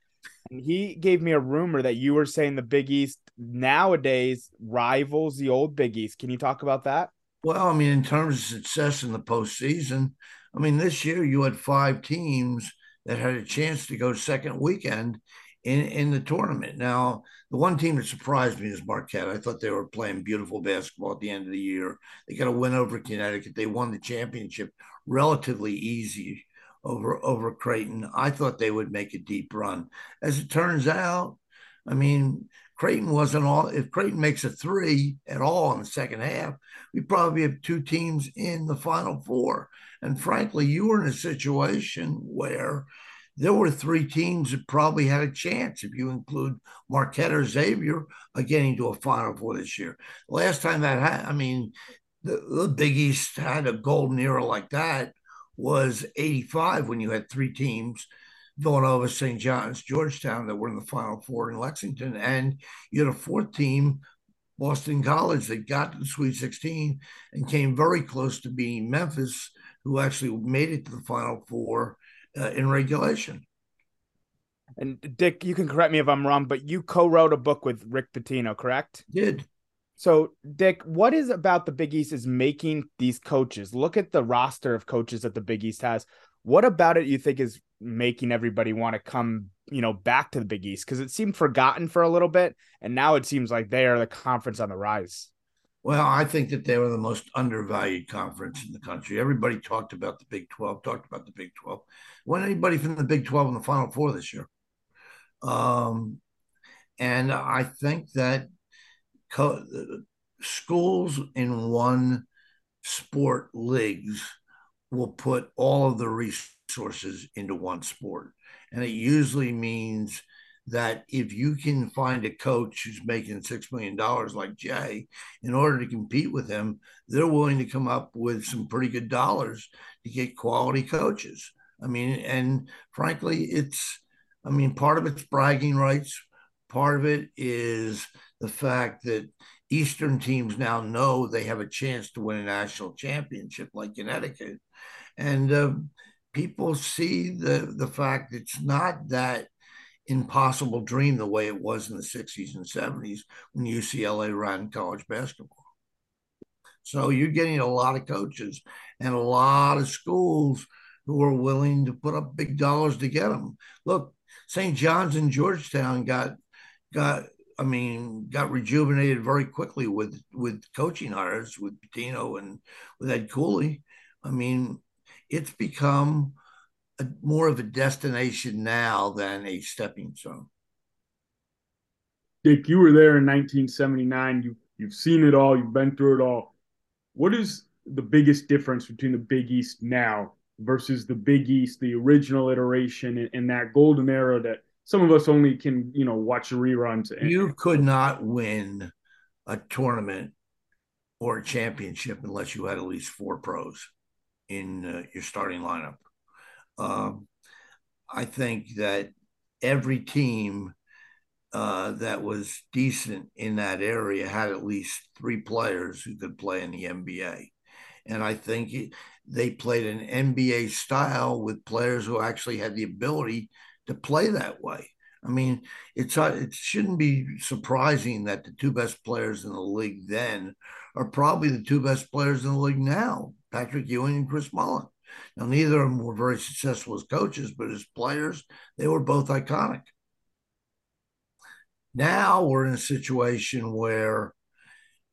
And he gave me a rumor that you were saying the Big East nowadays rivals the old Big East. Can you talk about that? Well, I mean, in terms of success in the postseason, I mean, this year you had five teams that had a chance to go second weekend in, in the tournament. Now, the one team that surprised me is Marquette. I thought they were playing beautiful basketball at the end of the year. They got a win over Connecticut. They won the championship relatively easy over over Creighton. I thought they would make a deep run. As it turns out, I mean, Creighton wasn't all. If Creighton makes a three at all in the second half, we probably have two teams in the Final Four. And frankly, you were in a situation where there were three teams that probably had a chance if you include Marquette or Xavier of getting to a Final Four this year. Last time that happened, I mean, the, the Big East had a golden era like that was 85 when you had three teams Villanova, St. John's, Georgetown that were in the Final Four in Lexington. And you had a fourth team, Boston College, that got to the Sweet 16 and came very close to being Memphis, who actually made it to the Final Four uh, in regulation. And Dick, you can correct me if I'm wrong, but you co-wrote a book with Rick Pitino, correct? Did. So, Dick, what is about the Big East is making these coaches look at the roster of coaches that the Big East has? What about it you think is making everybody want to come you know, back to the Big East because it seemed forgotten for a little bit, and now it seems like they are the conference on the rise. Well, I think that they were the most undervalued conference in the country. Everybody talked about the Big 12, talked about the Big 12. When anybody from the Big 12 in the Final Four this year? Um, and I think that co- schools in one sport leagues will put all of the resources into one sport. And it usually means that if you can find a coach who's making six million dollars like Jay, in order to compete with him, they're willing to come up with some pretty good dollars to get quality coaches. I mean, and frankly, it's I mean, part of it's bragging rights, part of it is the fact that Eastern teams now know they have a chance to win a national championship like Connecticut. And uh, people see the the fact it's not that impossible dream the way it was in the 60s and 70s when UCLA ran college basketball. So you're getting a lot of coaches and a lot of schools who are willing to put up big dollars to get them. Look, St. John's and Georgetown got got I mean got rejuvenated very quickly with with coaching hires with Pitino and with Ed Cooley. I mean, it's become a, more of a destination now than a stepping stone. Dick, you were there in 1979. You you've seen it all. You've been through it all. What is the biggest difference between the Big East now versus the Big East, the original iteration, and, and that golden era that some of us only can you know watch reruns. You could not win a tournament or a championship unless you had at least four pros in uh, your starting lineup. Um, I think that every team uh, that was decent in that area had at least three players who could play in the NBA. And I think it, they played an NBA style with players who actually had the ability to play that way. I mean, it's uh, it shouldn't be surprising that the two best players in the league then are probably the two best players in the league now, Patrick Ewing and Chris Mullin. Now, neither of them were very successful as coaches, but as players, they were both iconic. Now we're in a situation where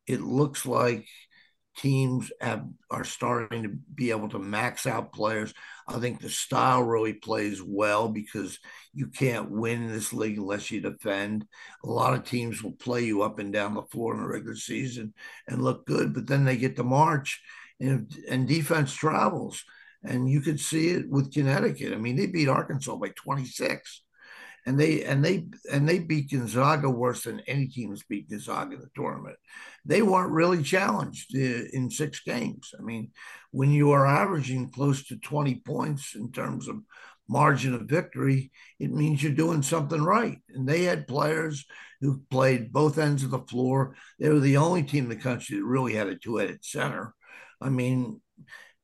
it looks like teams have are starting to be able to max out players. I think the style really plays well because you can't win in this league unless you defend. A lot of teams will play you up and down the floor in the regular season and look good, but then they get to March and, and defense travels. And you could see it with Connecticut. I mean, they beat Arkansas by 26 and they and they and they beat Gonzaga worse than any team has beat Gonzaga in the tournament. They weren't really challenged uh, in six games. I mean, when you are averaging close to 20 points in terms of margin of victory, it means you're doing something right. And they had players who played both ends of the floor. They were the only team in the country that really had a two-headed center. I mean,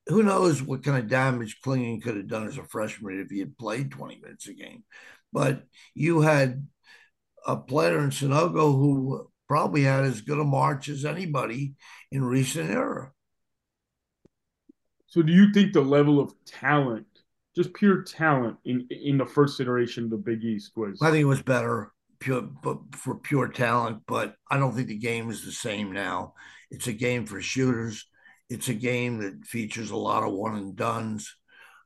who knows what kind of damage Clingan could have done as a freshman if he had played 20 minutes a game. But you had a player in Sanogo who probably had as good a march as anybody in recent era. So do you think the level of talent, just pure talent in in the first iteration of the Big East was I think it was better pure but for pure talent, but I don't think the game is the same now. It's a game for shooters it's a game that features a lot of one and dones.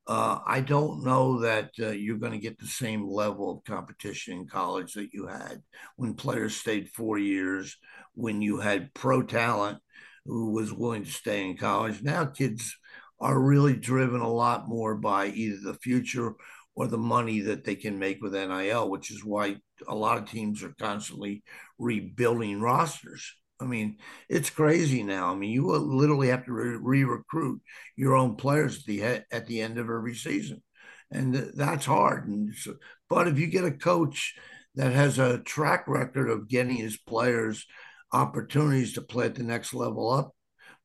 Uh, I don't know that uh, you're going to get the same level of competition in college that you had when players stayed four years, when you had pro talent who was willing to stay in college. Now kids are really driven a lot more by either the future or the money that they can make with NIL, which is why a lot of teams are constantly rebuilding rosters. I mean, it's crazy now. I mean, you literally have to re recruit your own players at the at the end of every season, and that's hard. And so, but if you get a coach that has a track record of getting his players opportunities to play at the next level up,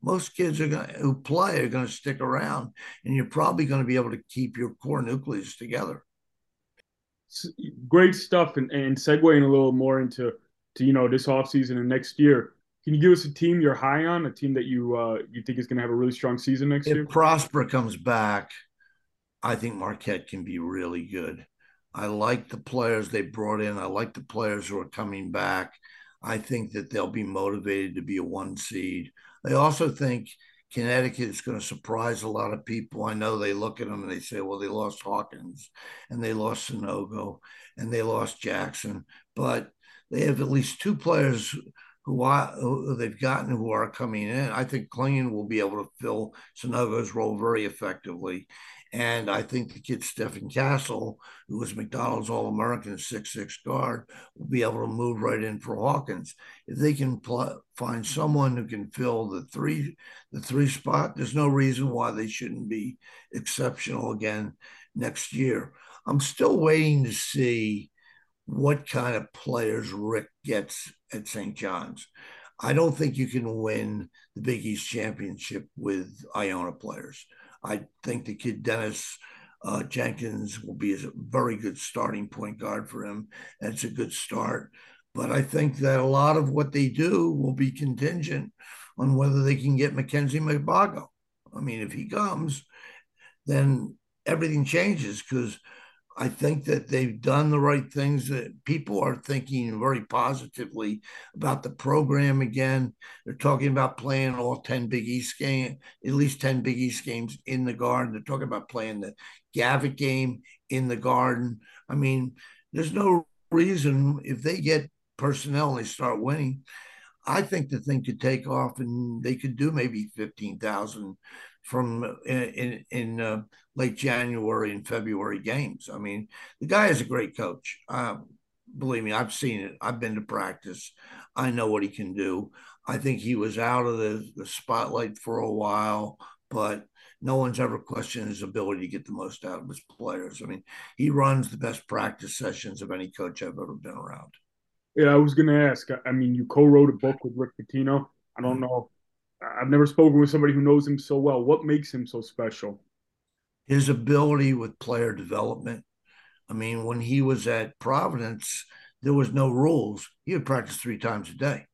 most kids are going who play are going to stick around, and you're probably going to be able to keep your core nucleus together. Great stuff, and, and segueing a little more into to you know this offseason and next year can you give us a team you're high on, a team that you uh, you think is going to have a really strong season next if year? If Prosper comes back, I think Marquette can be really good. I like the players they brought in. I like the players who are coming back. I think that they'll be motivated to be a one seed. I also think Connecticut is going to surprise a lot of people. I know they look at them and they say, well, they lost Hawkins and they lost Sanogo and they lost Jackson, but they have at least two players who, I, who they've gotten who are coming in. I think Clingan will be able to fill Sanogo's role very effectively. And I think the kid Stephen Castle, who was McDonald's All American six six guard, will be able to move right in for Hawkins. If they can pl- find someone who can fill the three the three spot, there's no reason why they shouldn't be exceptional again next year. I'm still waiting to see what kind of players Rick gets at St. John's. I don't think you can win the Big East championship with Iona players. I think the kid Daniss uh, Jenkins will be a very good starting point guard for him. That's a good start. But I think that a lot of what they do will be contingent on whether they can get Mackenzie Mbago. I mean, if he comes, then everything changes because – I think that they've done the right things. That people are thinking very positively about the program again. They're talking about playing all ten Big East games, at least ten Big East games in the Garden. They're talking about playing the Gavitt game in the Garden. I mean, there's no reason if they get personnel they start winning. I think the thing could take off and they could do maybe fifteen thousand from in in uh, late January and February games. I mean, the guy is a great coach. Uh, believe me, I've seen it. I've been to practice. I know what he can do. I think he was out of the, the spotlight for a while, but no one's ever questioned his ability to get the most out of his players. I mean, he runs the best practice sessions of any coach I've ever been around. Yeah, I was going to ask. I mean, you co-wrote a book with Rick Pitino. I don't know I've never spoken with somebody who knows him so well. What makes him so special? His ability with player development. I mean, when he was at Providence, there was no rules. He would practice three times a day.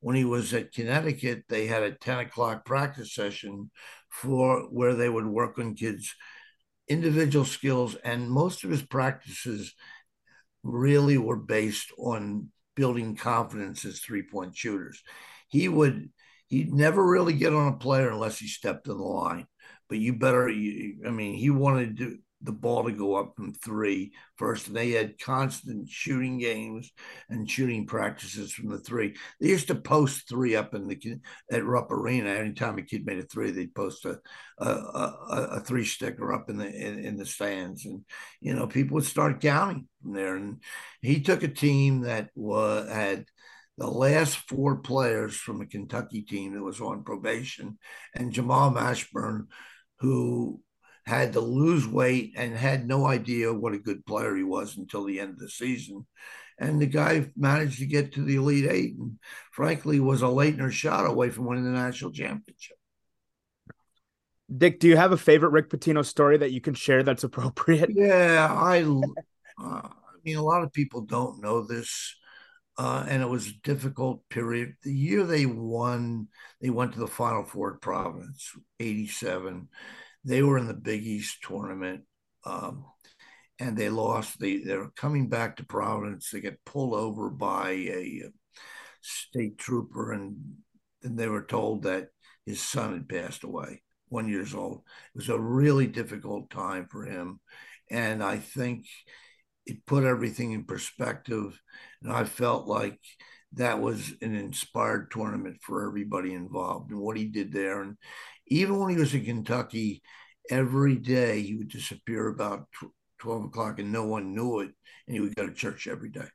When he was at Connecticut, they had a 10 o'clock practice session for where they would work on kids' individual skills. And most of his practices really were based on building confidence as three point shooters. He would he'd never really get on a player unless he stepped in the line. But you better, you, I mean, he wanted to, the ball to go up from three first, and they had constant shooting games and shooting practices from the three. They used to post three up in the at Rupp Arena. Anytime a kid made a three, they'd post a a, a, a three sticker up in the in, in, the stands, and you know people would start counting from there. And he took a team that was had the last four players from a Kentucky team that was on probation, and Jamal Mashburn, who had to lose weight and had no idea what a good player he was until the end of the season. And the guy managed to get to the Elite Eight and frankly was a Laettner shot away from winning the national championship. Dick, do you have a favorite Rick Pitino story that you can share that's appropriate? Yeah, I, uh, I mean, a lot of people don't know this uh, and it was a difficult period. The year they won, they went to the Final Four at Providence, 87. They were in the Big East tournament. Um, and they lost. They they're coming back to Providence. They get pulled over by a state trooper, and then they were told that his son had passed away, one years old. It was a really difficult time for him, and I think it put everything in perspective. And I felt like that was an inspired tournament for everybody involved and what he did there. And even when he was in Kentucky, every day he would disappear about 12 o'clock and no one knew it. And he would go to church every day.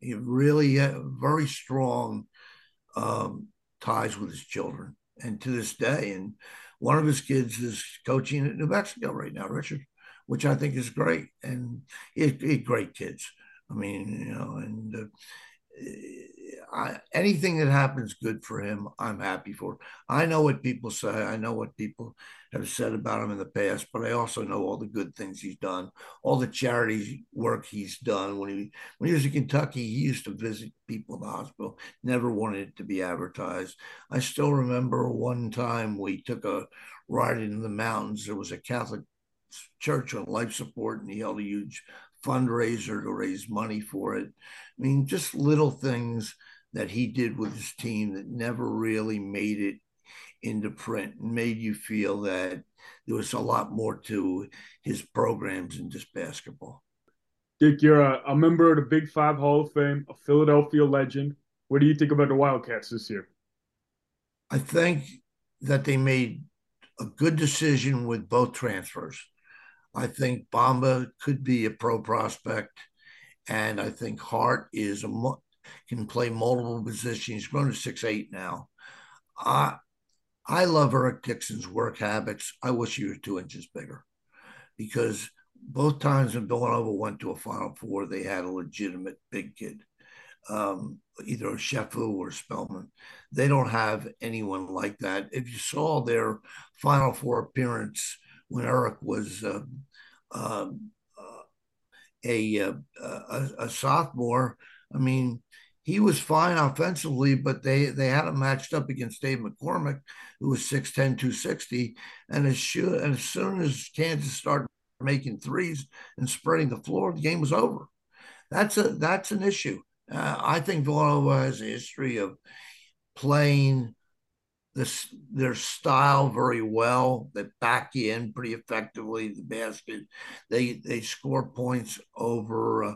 He really had very strong um, ties with his children. And to this day, and one of his kids is coaching at New Mexico right now, Richard which I think is great. And it, it great kids. I mean, you know, and uh, I, anything that happens good for him, I'm happy for. I know what people say. I know what people have said about him in the past, but I also know all the good things he's done, all the charity work he's done. When he when he was in Kentucky, he used to visit people in the hospital. Never wanted it to be advertised. I still remember one time we took a ride into the mountains. There was a Catholic church on life support, and he held a huge fundraiser to raise money for it. I mean, just little things that he did with his team that never really made it into print and made you feel that there was a lot more to his programs than just basketball. Dick, you're a, a member of the Big Five Hall of Fame, a Philadelphia legend. What do you think about the Wildcats this year? I think that they made a good decision with both transfers. I think Bamba could be a pro prospect, and I think Hart is a can play multiple positions. He's grown to six eight now. I I love Eric Dixon's work habits. I wish he was two inches bigger, because both times when Villanova went to a Final Four, they had a legitimate big kid, um, either Ochefu or Spellman. They don't have anyone like that. If you saw their Final Four appearance when Eric was uh, uh, a, a, a sophomore, I mean, he was fine offensively, but they they had him matched up against Dave McCormack, who was 6'10, 260. And as, sure, and as soon as Kansas started making threes and spreading the floor, the game was over. That's a that's an issue. Uh, I think Villanova has a history of playing this their style very well. They back you in pretty effectively the basket. They they score points over uh,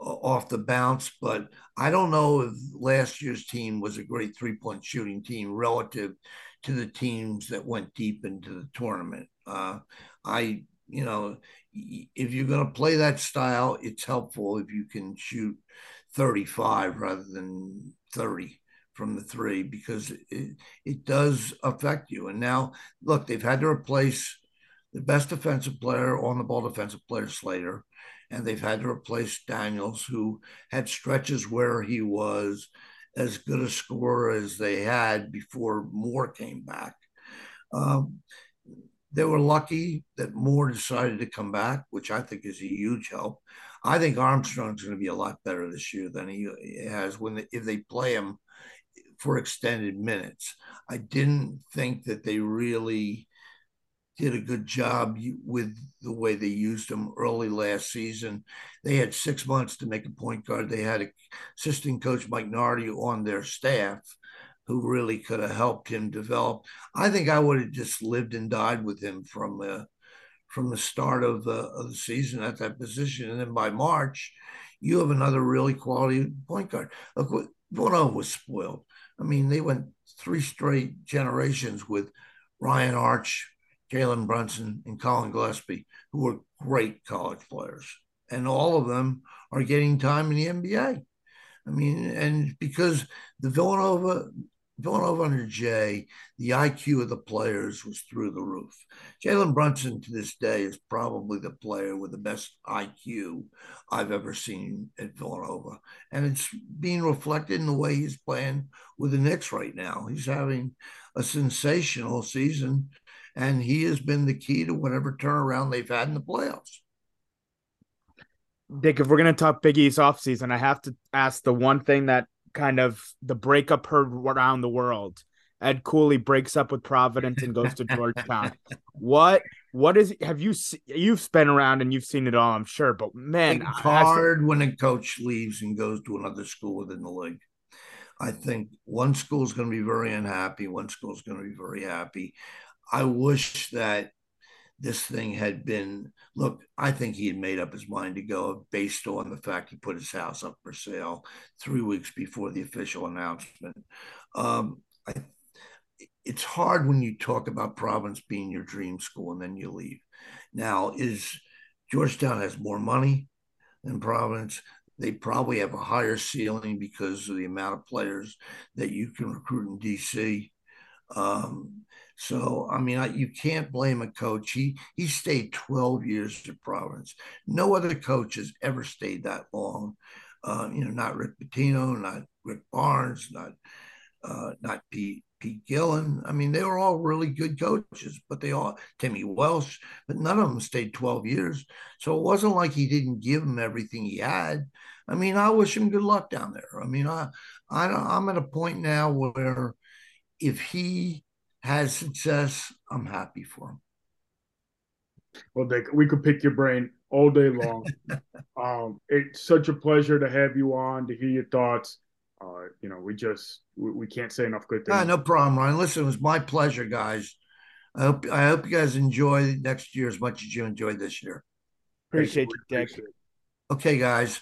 off the bounce, but I don't know if last year's team was a great three point shooting team relative to the teams that went deep into the tournament. Uh, I you know, if you're going to play that style, it's helpful if you can shoot 35 rather than 30 from the three because it, it does affect you. And now, look, they've had to replace the best defensive player on the ball defensive player, Slater, and they've had to replace Daniels, who had stretches where he was as good a scorer as they had before Moore came back. Um, they were lucky that Moore decided to come back, which I think is a huge help. I think Armstrong's going to be a lot better this year than he has when they, if they play him for extended minutes. I didn't think that they really did a good job with the way they used him early last season. They had six months to make a point guard. They had assistant coach Mike Nardi on their staff who really could have helped him develop. I think I would have just lived and died with him from from the start of, of the season at that position, and then by March, you have another really quality point guard. Look, Villanova was spoiled. I mean, they went three straight generations with Ryan Arch, Jalen Brunson, and Collin Gillespie, who were great college players, and all of them are getting time in the NBA. I mean, and because the Villanova Villanova under Jay, the IQ of the players was through the roof. Jalen Brunson to this day is probably the player with the best IQ I've ever seen at Villanova. And it's being reflected in the way he's playing with the Knicks right now. He's having a sensational season, and he has been the key to whatever turnaround they've had in the playoffs. Dick, if we're going to talk Big East offseason, I have to ask the one thing that kind of the breakup heard around the world. Ed Cooley breaks up with Providence and goes to Georgetown. what what is have you you've been around and you've seen it all, I'm sure, but man, it's hard to, when a coach leaves and goes to another school within the league. I think one school is going to be very unhappy, one school is going to be very happy. I wish that this thing had been look i think he had made up his mind to go based on the fact he put his house up for sale three weeks before the official announcement. Um, I, it's hard when you talk about Providence being your dream school and then you leave. Now is georgetown has more money than Providence they probably have a higher ceiling because of the amount of players that you can recruit in dc um, so I mean, I, you can't blame a coach. He he stayed 12 years at Providence. No other coach has ever stayed that long. Uh, you know, not Rick Pitino, not Rick Barnes, not uh, not Pete Pete Gillen. I mean, they were all really good coaches, but they all Timmy Welsh, but none of them stayed 12 years. So it wasn't like he didn't give them everything he had. I mean, I wish him good luck down there. I mean, I, I I'm at a point now where if he has success, I'm happy for him. Well, Dick, we could pick your brain all day long. um, it's such a pleasure to have you on to hear your thoughts. Uh, you know, we just we, we can't say enough good things. Ah, no problem, Ryan. Listen, it was my pleasure, guys. I hope I hope you guys enjoy next year as much as you enjoyed this year. Appreciate you, Dick. Appreciate it. Okay, guys.